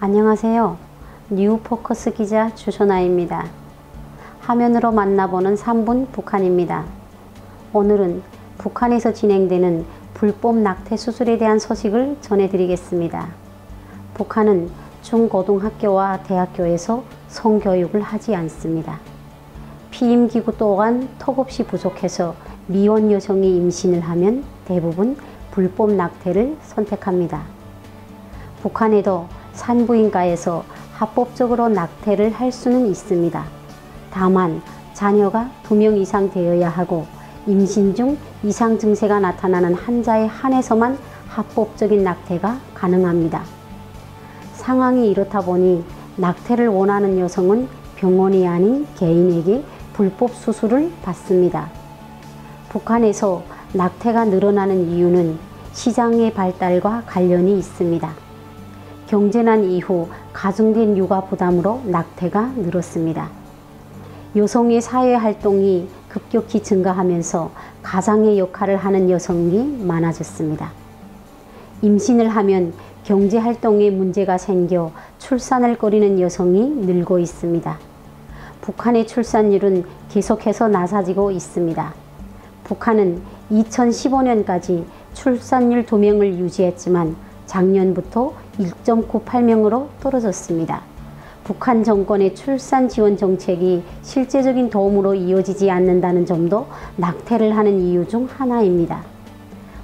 안녕하세요. 뉴포커스 기자 주선아입니다. 화면으로 만나보는 3분 북한입니다. 오늘은 북한에서 진행되는 불법 낙태 수술에 대한 소식을 전해드리겠습니다. 북한은 중고등학교와 대학교에서 성교육을 하지 않습니다. 피임기구 또한 턱없이 부족해서 미혼 여성이 임신을 하면 대부분 불법 낙태를 선택합니다. 북한에도 산부인과에서 합법적으로 낙태를 할 수는 있습니다. 다만 자녀가 두 명 이상 되어야 하고 임신 중 이상 증세가 나타나는 환자에 한해서만 합법적인 낙태가 가능합니다. 상황이 이렇다 보니 낙태를 원하는 여성은 병원이 아닌 개인에게 불법 수술을 받습니다. 북한에서 낙태가 늘어나는 이유는 시장의 발달과 관련이 있습니다. 경제난 이후 가중된 육아 부담으로 낙태가 늘었습니다. 여성의 사회 활동이 급격히 증가하면서 가장의 역할을 하는 여성이 많아졌습니다. 임신을 하면 경제 활동에 문제가 생겨 출산을 꺼리는 여성이 늘고 있습니다. 북한의 출산율은 계속해서 낮아지고 있습니다. 북한은 2015년까지 출산율 2명을 유지했지만 작년부터 1.98명으로 떨어졌습니다. 북한 정권의 출산 지원 정책이 실제적인 도움으로 이어지지 않는다는 점도 낙태를 하는 이유 중 하나입니다.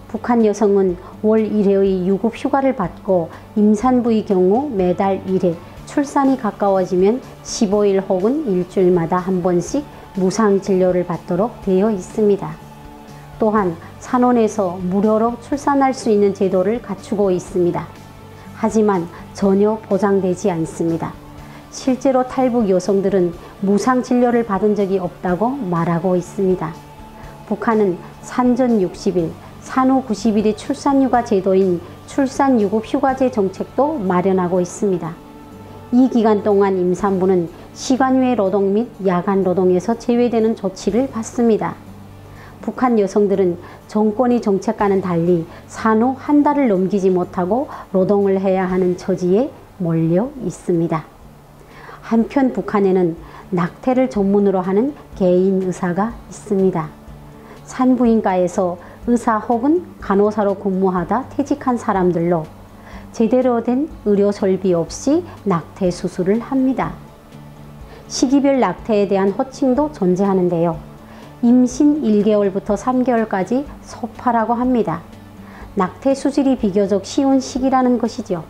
북한 여성은 월 1회의 유급 휴가를 받고 임산부의 경우 매달 1회, 출산이 가까워지면 15일 혹은 일주일마다 한 번씩 무상 진료를 받도록 되어 있습니다. 또한 산원에서 무료로 출산할 수 있는 제도를 갖추고 있습니다. 하지만 전혀 보장되지 않습니다. 실제로 탈북 여성들은 무상 진료를 받은 적이 없다고 말하고 있습니다. 북한은 산전 60일, 산후 90일의 출산휴가 제도인 출산유급 휴가제 정책도 마련하고 있습니다. 이 기간 동안 임산부는 시간 외 노동 및 야간 노동에서 제외되는 조치를 받습니다. 북한 여성들은 정권이 정책과는 달리 산후 한 달을 넘기지 못하고 노동을 해야 하는 처지에 몰려 있습니다. 한편 북한에는 낙태를 전문으로 하는 개인 의사가 있습니다. 산부인과에서 의사 혹은 간호사로 근무하다 퇴직한 사람들로 제대로 된 의료 설비 없이 낙태 수술을 합니다. 시기별 낙태에 대한 호칭도 존재하는데요. 임신 1개월부터 3개월까지 소파라고 합니다. 낙태 수술이 비교적 쉬운 시기라는 것이죠.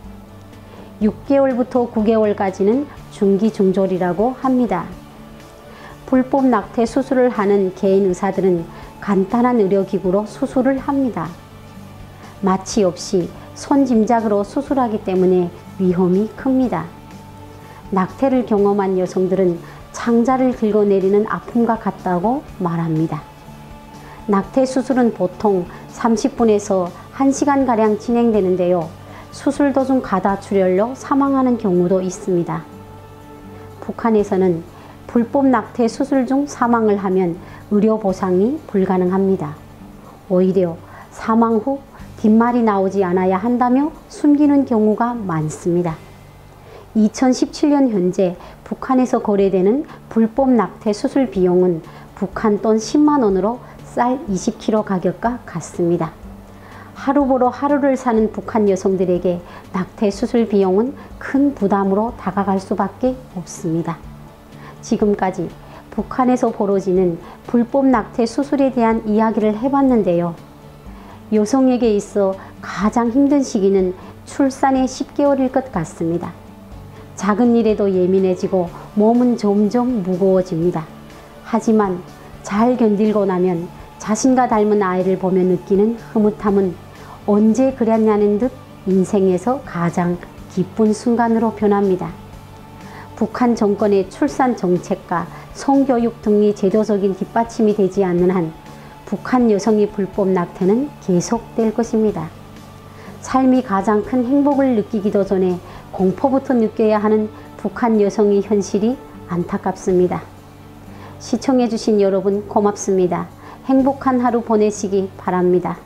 6개월부터 9개월까지는 중기중졸이라고 합니다. 불법 낙태 수술을 하는 개인 의사들은 간단한 의료기구로 수술을 합니다. 마취 없이 손짐작으로 수술하기 때문에 위험이 큽니다. 낙태를 경험한 여성들은 창자를 긁어내리는 아픔과 같다고 말합니다. 낙태 수술은 보통 30분에서 1시간가량 진행되는데요. 수술 도중 가다출혈로 사망하는 경우도 있습니다. 북한에서는 불법 낙태 수술 중 사망을 하면 의료 보상이 불가능합니다. 오히려 사망 후 뒷말이 나오지 않아야 한다며 숨기는 경우가 많습니다. 2017년 현재 북한에서 거래되는 불법 낙태 수술 비용은 북한 돈 10만 원으로 쌀 20kg 가격과 같습니다. 하루 보러 하루를 사는 북한 여성들에게 낙태 수술 비용은 큰 부담으로 다가갈 수밖에 없습니다. 지금까지 북한에서 벌어지는 불법 낙태 수술에 대한 이야기를 해봤는데요. 여성에게 있어 가장 힘든 시기는 출산의 10개월일 것 같습니다. 작은 일에도 예민해지고 몸은 점점 무거워집니다. 하지만 잘 견딜고 나면 자신과 닮은 아이를 보며 느끼는 흐뭇함은 언제 그랬냐는 듯 인생에서 가장 기쁜 순간으로 변합니다. 북한 정권의 출산 정책과 성교육 등이 제도적인 뒷받침이 되지 않는 한 북한 여성의 불법 낙태는 계속될 것입니다. 삶이 가장 큰 행복을 느끼기도 전에 공포부터 느껴야 하는 북한 여성의 현실이 안타깝습니다. 시청해주신 여러분 고맙습니다. 행복한 하루 보내시기 바랍니다.